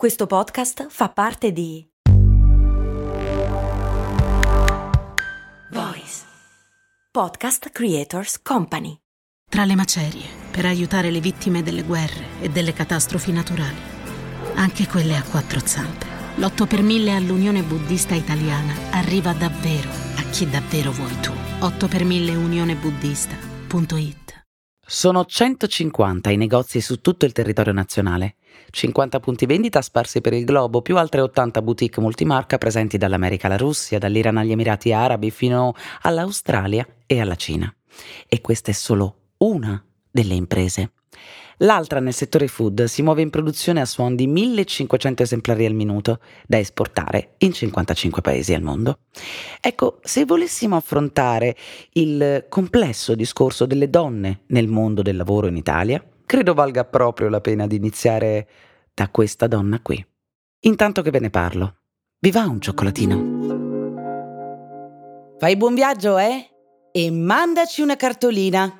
Questo podcast fa parte di Voice Podcast Creators Company. Tra le macerie, per aiutare le vittime delle guerre e delle catastrofi naturali, anche quelle a quattro zampe. L'8 per 1000 all'Unione Buddista Italiana arriva davvero a chi davvero vuoi tu. 8 per 1000 unionebuddista.it Sono 150 i negozi su tutto il territorio nazionale, 50 punti vendita sparsi per il globo, più altre 80 boutique multimarca presenti dall'America alla Russia, dall'Iran agli Emirati Arabi fino all'Australia e alla Cina. E questa è solo una delle imprese. L'altra nel settore food si muove in produzione a suon di 1500 esemplari al minuto, da esportare in 55 paesi al mondo. Ecco, se volessimo affrontare il complesso discorso delle donne nel mondo del lavoro in Italia, credo valga proprio la pena di iniziare da questa donna qui. Intanto che ve ne parlo, vi va un cioccolatino? Fai buon viaggio, eh? E mandaci una cartolina.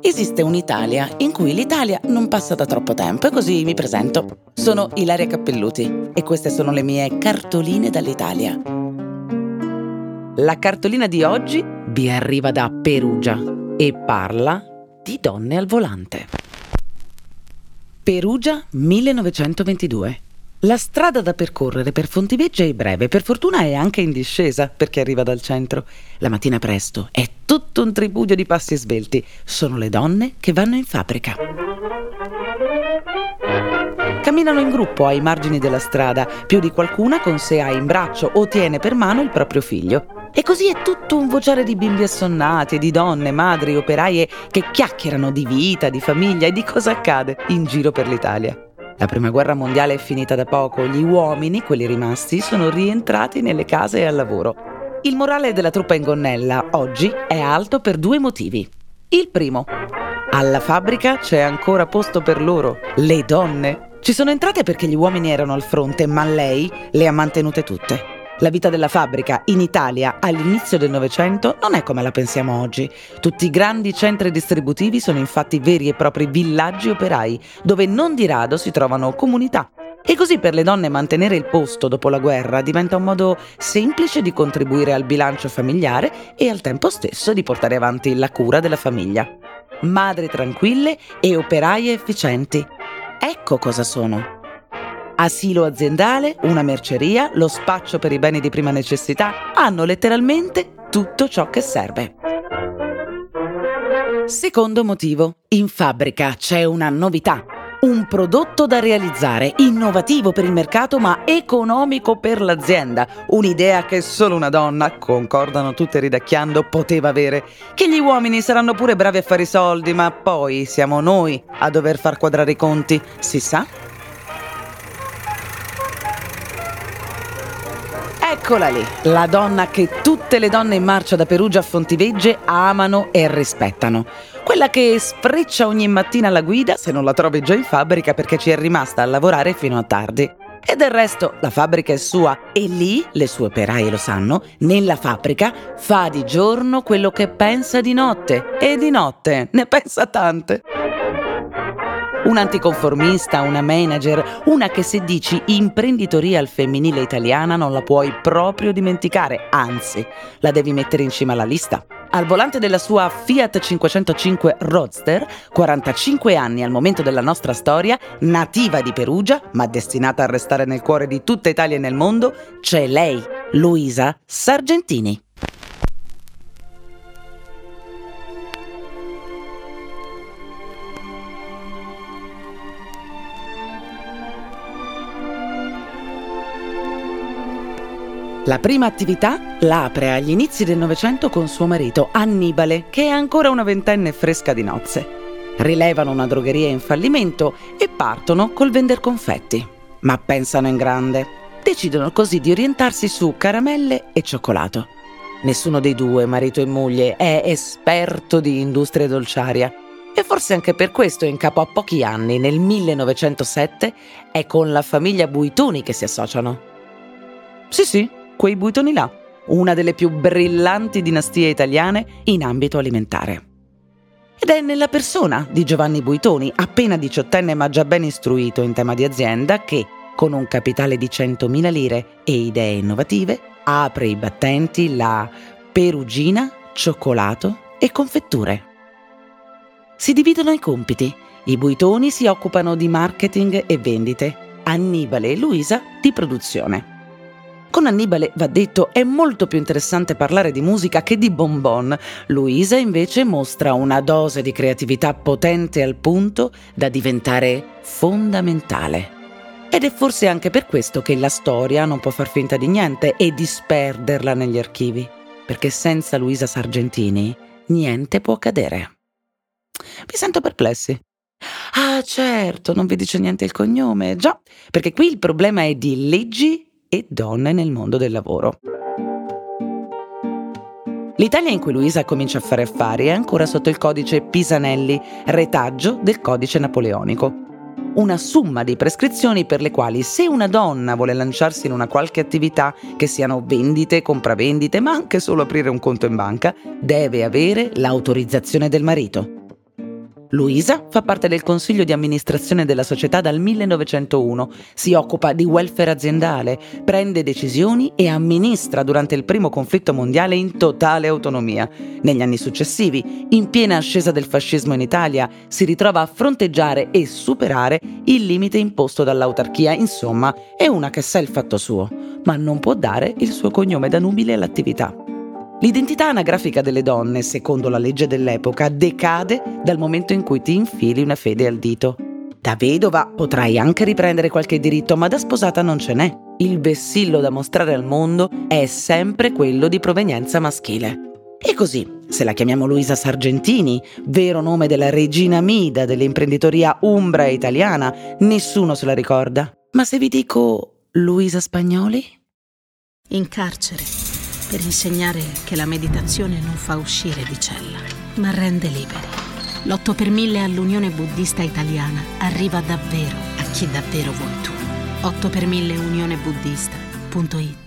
Esiste un'Italia in cui l'Italia non passa da troppo tempo e così mi presento. Sono Ilaria Cappelluti e queste sono le mie cartoline dall'Italia. La cartolina di oggi vi arriva da Perugia e parla di donne al volante. Perugia 1922. La strada da percorrere per Fontiveggia è breve, per fortuna è anche in discesa perché arriva dal centro. La mattina presto è tutto un tripudio di passi svelti. Sono le donne che vanno in fabbrica. Camminano in gruppo ai margini della strada, più di qualcuna con sé ha in braccio o tiene per mano il proprio figlio. E così è tutto un vociare di bimbi assonnati, di donne, madri, operaie che chiacchierano di vita, di famiglia e di cosa accade in giro per l'Italia. La prima guerra mondiale è finita da poco, gli uomini, quelli rimasti, sono rientrati nelle case e al lavoro. Il morale della truppa in gonnella oggi è alto per due motivi. Il primo, alla fabbrica c'è ancora posto per loro, le donne. Ci sono entrate perché gli uomini erano al fronte, ma lei le ha mantenute tutte. La vita della fabbrica in Italia all'inizio del Novecento non è come la pensiamo oggi. Tutti i grandi centri distributivi sono infatti veri e propri villaggi operai, dove non di rado si trovano comunità. E così per le donne mantenere il posto dopo la guerra diventa un modo semplice di contribuire al bilancio familiare e al tempo stesso di portare avanti la cura della famiglia. Madri tranquille e operaie efficienti. Ecco cosa sono asilo aziendale, una merceria, lo spaccio per i beni di prima necessità, hanno letteralmente tutto ciò che serve. Secondo motivo, in fabbrica c'è una novità. Un prodotto da realizzare, innovativo per il mercato ma economico per l'azienda. Un'idea che solo una donna, concordano tutte ridacchiando, poteva avere. Che gli uomini saranno pure bravi a fare i soldi, ma poi siamo noi a dover far quadrare i conti, si sa? Eccola lì, la donna che tutte le donne in marcia da Perugia a Fontivegge amano e rispettano. Quella che sfreccia ogni mattina alla guida se non la trovi già in fabbrica perché ci è rimasta a lavorare fino a tardi. E del resto la fabbrica è sua e lì, le sue operaie lo sanno, nella fabbrica fa di giorno quello che pensa di notte e di notte ne pensa tante. Un anticonformista, una manager, una che se dici imprenditoria al femminile italiana non la puoi proprio dimenticare, anzi, la devi mettere in cima alla lista. Al volante della sua Fiat 505 Roadster, 45 anni al momento della nostra storia, nativa di Perugia, ma destinata a restare nel cuore di tutta Italia e nel mondo, c'è lei, Luisa Sargentini. La prima attività la apre agli inizi del Novecento con suo marito Annibale, che è ancora una ventenne fresca di nozze. Rilevano una drogheria in fallimento e partono col vender confetti. Ma pensano in grande. decidono così di orientarsi su caramelle e cioccolato. Nessuno dei due, marito e moglie, è esperto di industria dolciaria e forse anche per questo in capo a pochi anni, nel 1907, è con la famiglia Buitoni che si associano. Sì, sì, quei Buitoni là, una delle più brillanti dinastie italiane in ambito alimentare. Ed è nella persona di Giovanni Buitoni, appena diciottenne ma già ben istruito in tema di azienda, che, con un capitale di 100.000 lire e idee innovative, apre i battenti la Perugina, cioccolato e confetture. Si dividono i compiti. I Buitoni si occupano di marketing e vendite, Annibale e Luisa di produzione. Con Annibale, va detto, è molto più interessante parlare di musica che di bonbon. Luisa invece mostra una dose di creatività potente al punto da diventare fondamentale. Ed è forse anche per questo che la storia non può far finta di niente e disperderla negli archivi, perché senza Luisa Sargentini niente può accadere. Mi sento perplessi. Ah, certo, non vi dice niente il cognome. Già, perché qui il problema è di leggi e donne nel mondo del lavoro. L'Italia in cui Luisa comincia a fare affari è ancora sotto il codice Pisanelli, retaggio del codice napoleonico. Una summa di prescrizioni per le quali se una donna vuole lanciarsi in una qualche attività, che siano vendite, compravendite, ma anche solo aprire un conto in banca, deve avere l'autorizzazione del marito. Luisa fa parte del consiglio di amministrazione della società dal 1901, si occupa di welfare aziendale, prende decisioni e amministra durante il primo conflitto mondiale in totale autonomia. Negli anni successivi, in piena ascesa del fascismo in Italia, si ritrova a fronteggiare e superare il limite imposto dall'autarchia, insomma, è una che sa il fatto suo, ma non può dare il suo cognome da nubile all'attività. L'identità anagrafica delle donne, secondo la legge dell'epoca, decade dal momento in cui ti infili una fede al dito. Da vedova potrai anche riprendere qualche diritto, ma da sposata non ce n'è. Il vessillo da mostrare al mondo è sempre quello di provenienza maschile. E così, se la chiamiamo Luisa Sargentini, vero nome della regina Mida dell'imprenditoria umbra e italiana, nessuno se la ricorda. Ma se vi dico Luisa Spagnoli? In carcere per insegnare che la meditazione non fa uscire di cella, ma rende liberi. L'8 per 1000 all'Unione Buddista Italiana arriva davvero a chi davvero vuoi tu. 8 per 1000 unionebuddista.it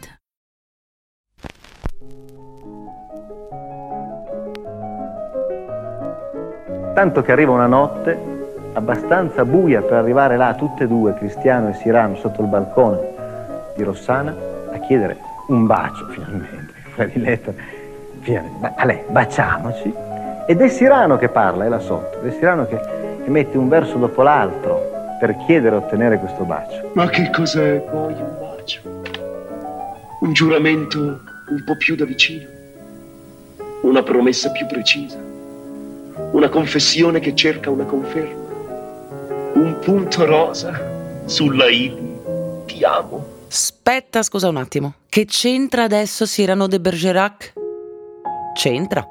Tanto che arriva una notte abbastanza buia per arrivare là tutte e due, Cristiano e Sirano, sotto il balcone di Rossana, a chiedere un bacio finalmente prediletta. Viene, a lei, baciamoci. Ed è Sirano che parla, è là sotto, è Sirano che, che mette un verso dopo l'altro per chiedere e ottenere questo bacio. Ma che cos'è poi un bacio? Un giuramento un po' più da vicino? Una promessa più precisa? Una confessione che cerca una conferma? Un punto rosa sulla I ti amo? Aspetta, scusa un attimo. Che c'entra adesso Cyrano de Bergerac? C'entra.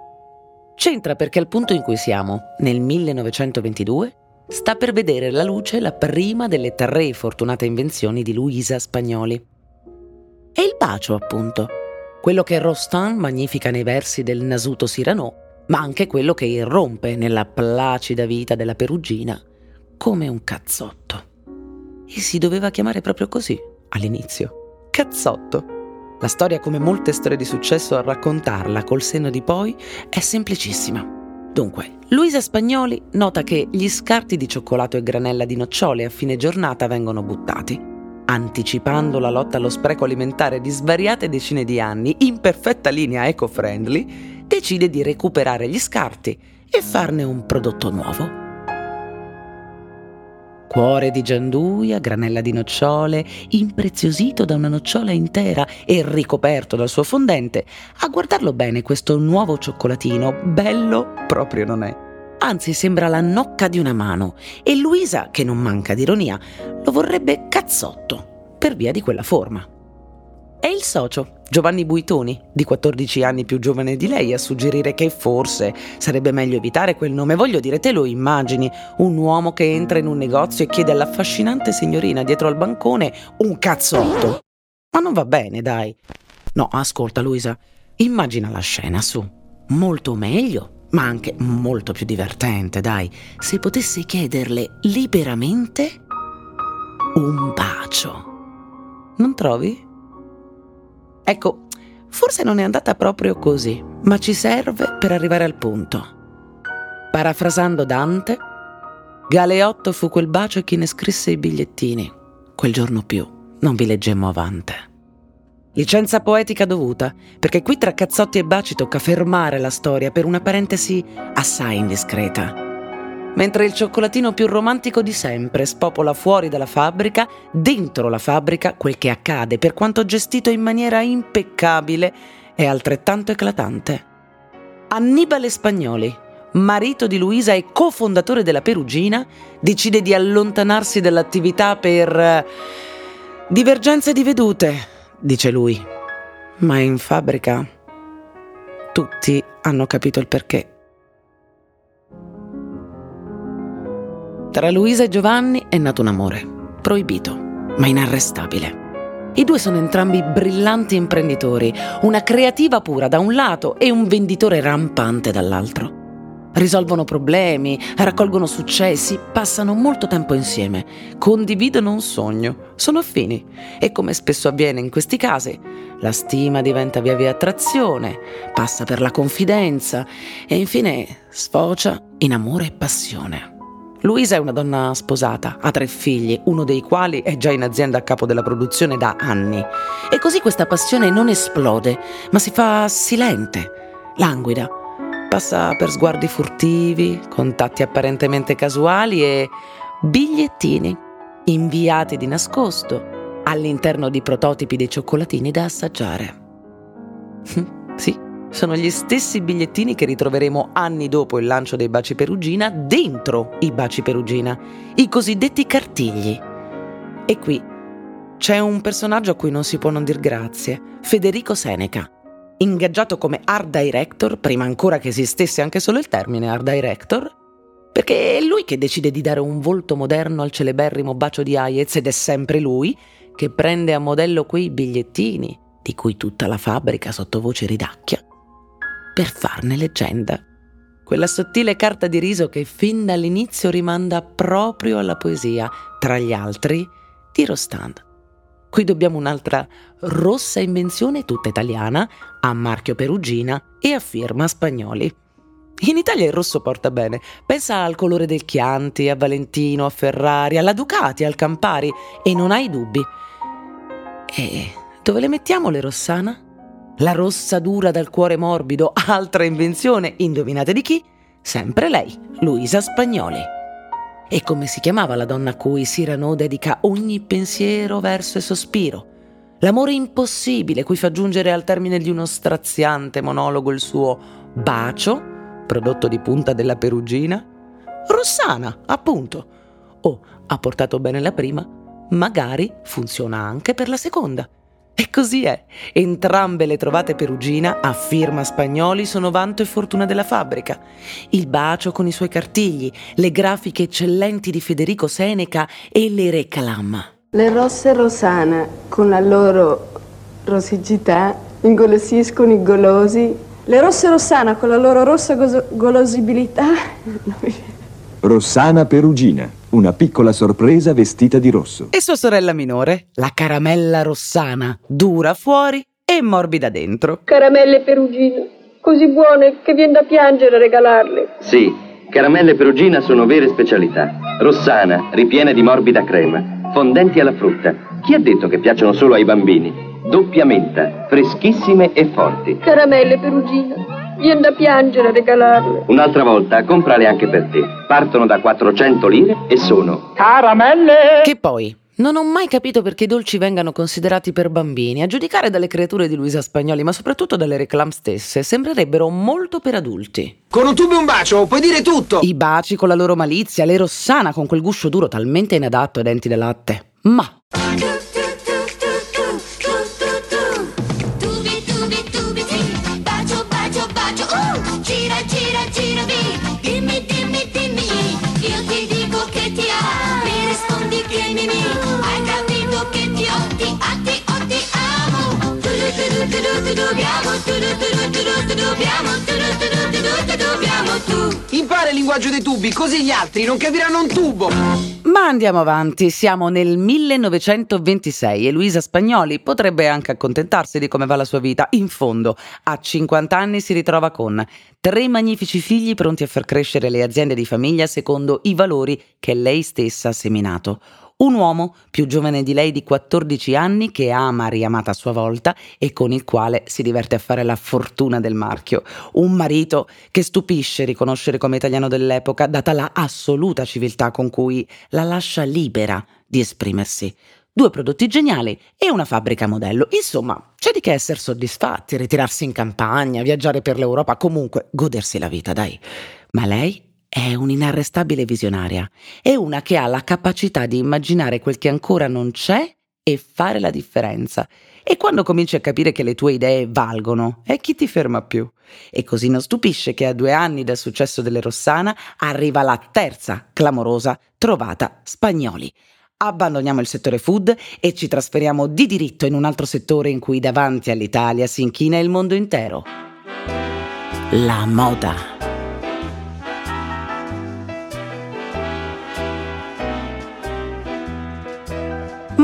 C'entra perché al punto in cui siamo, nel 1922, sta per vedere la luce la prima delle tre fortunate invenzioni di Luisa Spagnoli. E il bacio, appunto. Quello che Rostand magnifica nei versi del Nasuto Cyrano, ma anche quello che irrompe nella placida vita della perugina come un cazzotto. E si doveva chiamare proprio così, all'inizio. Cazzotto. La storia, come molte storie di successo, a raccontarla col senno di poi, è semplicissima. Dunque, Luisa Spagnoli nota che gli scarti di cioccolato e granella di nocciole a fine giornata vengono buttati. Anticipando la lotta allo spreco alimentare di svariate decine di anni, in perfetta linea eco-friendly, decide di recuperare gli scarti e farne un prodotto nuovo cuore di gianduia, granella di nocciole, impreziosito da una nocciola intera e ricoperto dal suo fondente. A guardarlo bene, questo nuovo cioccolatino, bello proprio non è. Anzi, sembra la nocca di una mano e Luisa, che non manca di ironia, lo vorrebbe cazzotto per via di quella forma. È il socio, Giovanni Buitoni, di 14 anni più giovane di lei, a suggerire che forse sarebbe meglio evitare quel nome. Voglio dire, te lo immagini, un uomo che entra in un negozio e chiede all'affascinante signorina dietro al bancone un cazzotto. Ma non va bene, dai. No, ascolta, Luisa, immagina la scena, su. Molto meglio, ma anche molto più divertente, dai, se potessi chiederle liberamente un bacio. Non trovi? Ecco, forse non è andata proprio così, ma ci serve per arrivare al punto. Parafrasando Dante, Galeotto fu quel bacio chi ne scrisse i bigliettini. Quel giorno più non vi leggemmo avante. Licenza poetica dovuta, perché qui tra cazzotti e baci tocca fermare la storia per una parentesi assai indiscreta. Mentre il cioccolatino più romantico di sempre spopola fuori dalla fabbrica, dentro la fabbrica quel che accade, per quanto gestito in maniera impeccabile, è altrettanto eclatante. Annibale Spagnoli, marito di Luisa e cofondatore della Perugina, decide di allontanarsi dall'attività per eh, divergenze di vedute, dice lui. Ma in fabbrica tutti hanno capito il perché. Tra Luisa e Giovanni è nato un amore, proibito, ma inarrestabile. I due sono entrambi brillanti imprenditori, una creativa pura da un lato e un venditore rampante dall'altro risolvono problemi, raccolgono successi, passano molto tempo insieme, condividono un sogno, sono affini e come spesso avviene in questi casi, la stima diventa via via attrazione, passa per la confidenza e infine sfocia in amore e passione. Luisa è una donna sposata, ha tre figli, uno dei quali è già in azienda a capo della produzione da anni. E così questa passione non esplode, ma si fa silente, languida, Passa per sguardi furtivi, contatti apparentemente casuali e bigliettini inviati di nascosto all'interno di prototipi dei cioccolatini da assaggiare. sì, sono gli stessi bigliettini che ritroveremo anni dopo il lancio dei Baci Perugina dentro i Baci Perugina, i cosiddetti cartigli. E qui c'è un personaggio a cui non si può non dir grazie, Federico Seneca ingaggiato come art director, prima ancora che esistesse anche solo il termine art director, perché è lui che decide di dare un volto moderno al celeberrimo bacio di Hayez ed è sempre lui che prende a modello quei bigliettini di cui tutta la fabbrica sottovoce ridacchia, per farne leggenda. Quella sottile carta di riso che fin dall'inizio rimanda proprio alla poesia, tra gli altri, di Rostand. Qui dobbiamo un'altra rossa invenzione tutta italiana, a marchio Perugina e a firma Spagnoli. In Italia il rosso porta bene. Pensa al colore del Chianti, a Valentino, a Ferrari, alla Ducati, al Campari e non hai dubbi. E dove le mettiamo le Rossana? La rossa dura dal cuore morbido, altra invenzione, indovinate di chi? Sempre lei, Luisa Spagnoli. E come si chiamava la donna a cui Cyrano dedica ogni pensiero, verso e sospiro? L'amore impossibile cui fa giungere al termine di uno straziante monologo il suo bacio, prodotto di punta della perugina? Rossana, appunto. Oh, ha portato bene la prima, magari funziona anche per la seconda. E così è. Entrambe le trovate perugina a firma spagnoli sono vanto e fortuna della fabbrica. Il bacio con i suoi cartigli, le grafiche eccellenti di Federico Seneca e le reclama. Le rosse rosana, con la loro rosicità, ingolosiscono i golosi. Le rosse rossana, con la loro rossa golosibilità. Rossana Perugina, una piccola sorpresa vestita di rosso. E sua sorella minore, la caramella rossana, dura fuori e morbida dentro. Caramelle Perugina, così buone che viene da piangere a regalarle. Sì, caramelle Perugina sono vere specialità. Rossana, ripiene di morbida crema, fondenti alla frutta. Chi ha detto che piacciono solo ai bambini? Doppia menta, freschissime e forti. Caramelle Perugina. Viene da piangere a regalarle. Un'altra volta comprale anche per te. Partono da 400 lire e sono caramelle. Che poi non ho mai capito perché i dolci vengano considerati per bambini, a giudicare dalle creature di Luisa Spagnoli, ma soprattutto dalle reclame stesse, sembrerebbero molto per adulti. Con un tubo e un bacio, puoi dire tutto! I baci con la loro malizia, le rossana con quel guscio duro talmente inadatto ai denti da latte. Ma Impara il linguaggio dei tubi, così gli altri non capiranno un tubo. Ma andiamo avanti, siamo nel 1926 e Luisa Spagnoli potrebbe anche accontentarsi di come va la sua vita. In fondo, a 50 anni si ritrova con tre magnifici figli pronti a far crescere le aziende di famiglia secondo i valori che lei stessa ha seminato. Un uomo più giovane di lei di 14 anni che ama riamata a sua volta e con il quale si diverte a fare la fortuna del marchio. Un marito che stupisce riconoscere come italiano dell'epoca, data la assoluta civiltà con cui la lascia libera di esprimersi. Due prodotti geniali e una fabbrica modello. Insomma, c'è di che essere soddisfatti, ritirarsi in campagna, viaggiare per l'Europa, comunque godersi la vita, dai. Ma lei è un'inarrestabile visionaria, è una che ha la capacità di immaginare quel che ancora non c'è e fare la differenza. E quando cominci a capire che le tue idee valgono, è chi ti ferma più? E così non stupisce che a due anni dal successo delle Rossana arriva la terza clamorosa trovata Spagnoli. Abbandoniamo il settore food e ci trasferiamo di diritto in un altro settore in cui davanti all'Italia si inchina il mondo intero. La moda.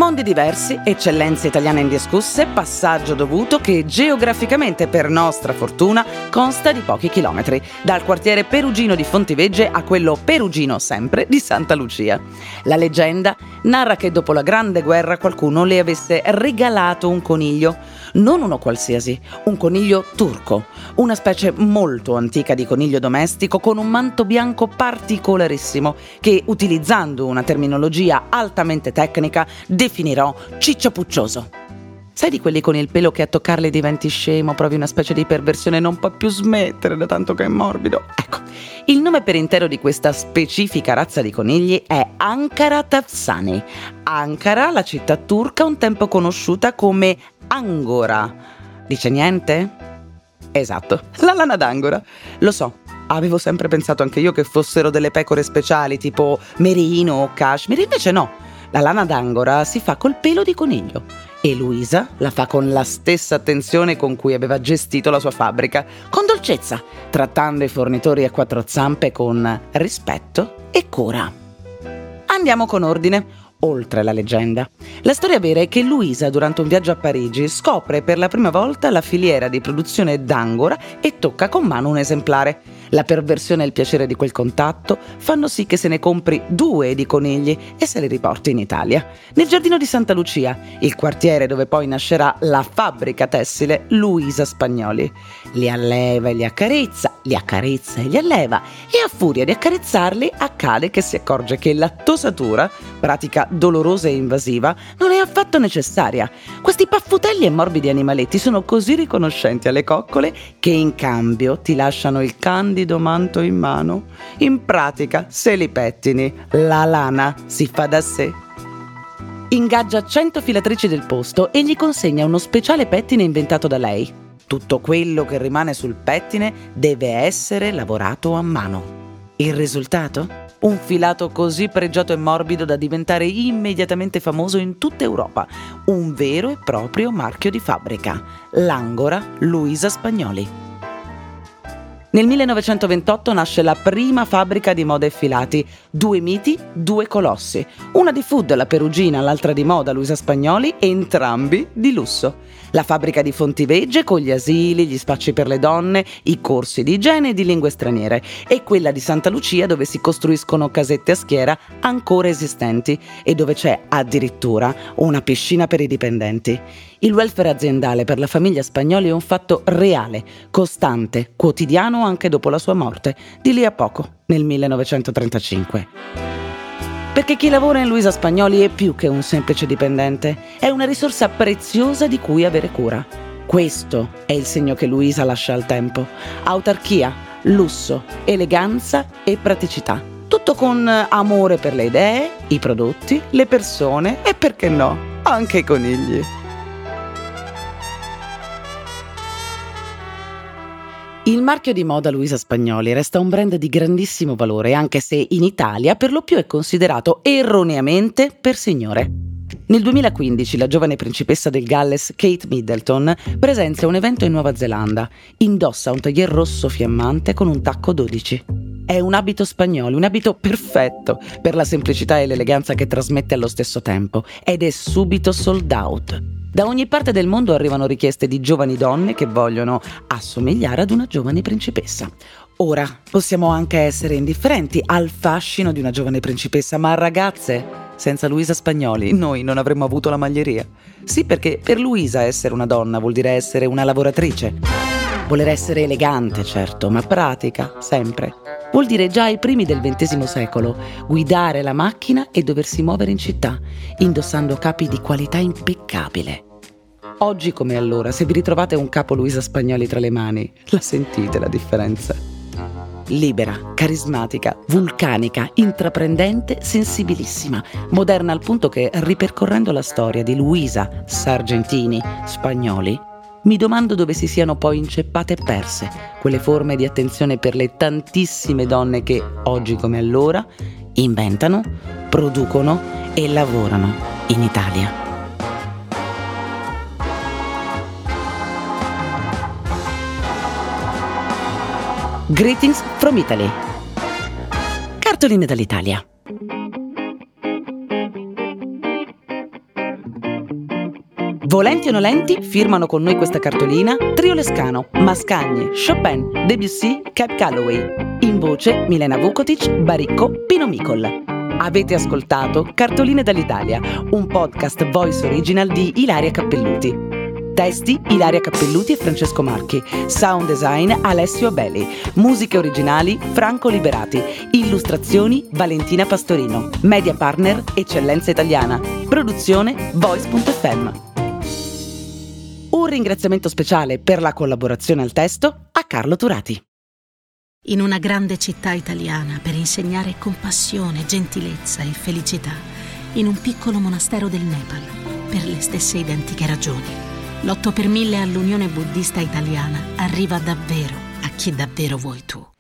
Mondi diversi, eccellenze italiane indiscusse, passaggio dovuto che geograficamente, per nostra fortuna, consta di pochi chilometri, dal quartiere perugino di Fontivegge a quello perugino sempre di Santa Lucia. La leggenda narra che dopo la Grande Guerra qualcuno le avesse regalato un coniglio, non uno qualsiasi, un coniglio turco, una specie molto antica di coniglio domestico con un manto bianco particolarissimo che, utilizzando una terminologia altamente tecnica, definirò cicciapuccioso. Sai di quelli con il pelo che a toccarli diventi scemo, provi una specie di perversione e non può più smettere da tanto che è morbido? Ecco, il nome per intero di questa specifica razza di conigli è Ankara Tafsani. Ankara, la città turca un tempo conosciuta come Angora. Dice niente? Esatto, la lana d'Angora. Lo so, avevo sempre pensato anche io che fossero delle pecore speciali tipo merino o cashmere, invece no. La lana d'angora si fa col pelo di coniglio e Luisa la fa con la stessa attenzione con cui aveva gestito la sua fabbrica, con dolcezza, trattando i fornitori a quattro zampe con rispetto e cura. Andiamo con ordine oltre la leggenda. La storia vera è che Luisa, durante un viaggio a Parigi, scopre per la prima volta la filiera di produzione d'angora e tocca con mano un esemplare. La perversione e il piacere di quel contatto fanno sì che se ne compri due di conigli e se li riporti in Italia. Nel giardino di Santa Lucia, il quartiere dove poi nascerà la fabbrica tessile Luisa Spagnoli. Li alleva e li accarezza, li accarezza e li alleva e a furia di accarezzarli accade che si accorge che la tosatura, pratica dolorosa e invasiva, non è affatto necessaria. Questi paffutelli e morbidi animaletti sono così riconoscenti alle coccole che in cambio ti lasciano il candido manto in mano. In pratica, se li pettini, la lana si fa da sé. Ingaggia 100 filatrici del posto e gli consegna uno speciale pettine inventato da lei. Tutto quello che rimane sul pettine deve essere lavorato a mano. Il risultato? Un filato così pregiato e morbido da diventare immediatamente famoso in tutta Europa. Un vero e proprio marchio di fabbrica. L'Angora Luisa Spagnoli. Nel 1928 nasce la prima fabbrica di moda e filati, due miti, due colossi, una di food, la perugina, l'altra di moda, Luisa Spagnoli, entrambi di lusso. La fabbrica di Fontivegge con gli asili, gli spacci per le donne, i corsi di igiene e di lingue straniere e quella di Santa Lucia dove si costruiscono casette a schiera ancora esistenti e dove c'è addirittura una piscina per i dipendenti. Il welfare aziendale per la famiglia Spagnoli è un fatto reale, costante, quotidiano anche dopo la sua morte, di lì a poco, nel 1935. Perché chi lavora in Luisa Spagnoli è più che un semplice dipendente, è una risorsa preziosa di cui avere cura. Questo è il segno che Luisa lascia al tempo. Autarchia, lusso, eleganza e praticità. Tutto con amore per le idee, i prodotti, le persone e perché no, anche i conigli. Il marchio di moda Luisa Spagnoli resta un brand di grandissimo valore, anche se in Italia per lo più è considerato erroneamente per signore. Nel 2015 la giovane principessa del Galles Kate Middleton presenzia un evento in Nuova Zelanda. Indossa un taglier rosso fiammante con un tacco 12. È un abito spagnolo, un abito perfetto per la semplicità e l'eleganza che trasmette allo stesso tempo ed è subito sold out. Da ogni parte del mondo arrivano richieste di giovani donne che vogliono assomigliare ad una giovane principessa. Ora, possiamo anche essere indifferenti al fascino di una giovane principessa, ma ragazze, senza Luisa Spagnoli noi non avremmo avuto la maglieria. Sì, perché per Luisa essere una donna vuol dire essere una lavoratrice. Voler essere elegante, certo, ma pratica, sempre. Vuol dire già ai primi del XX secolo guidare la macchina e doversi muovere in città, indossando capi di qualità impeccabile. Oggi come allora, se vi ritrovate un capo Luisa Spagnoli tra le mani, la sentite la differenza? libera, carismatica, vulcanica, intraprendente, sensibilissima, moderna al punto che, ripercorrendo la storia di Luisa Sargentini, spagnoli, mi domando dove si siano poi inceppate e perse quelle forme di attenzione per le tantissime donne che, oggi come allora, inventano, producono e lavorano in Italia. Greetings from Italy. Cartoline dall'Italia. Volenti o nolenti firmano con noi questa cartolina Trio Lescano, Mascagni, Chopin, Debussy, Cap Calloway. In voce Milena Vukotic, Baricco, Pino Micol. Avete ascoltato Cartoline dall'Italia, un podcast voice original di Ilaria Cappelluti. Testi Ilaria Cappelluti e Francesco Marchi. Sound design Alessio Abeli. Musiche originali Franco Liberati. Illustrazioni Valentina Pastorino. Media partner Eccellenza Italiana. Produzione Voice.fm. Un ringraziamento speciale per la collaborazione al testo a Carlo Turati. In una grande città italiana per insegnare compassione, gentilezza e felicità, in un piccolo monastero del Nepal, per le stesse identiche ragioni l'8 per 1000 all'Unione Buddista Italiana arriva davvero a chi davvero vuoi tu.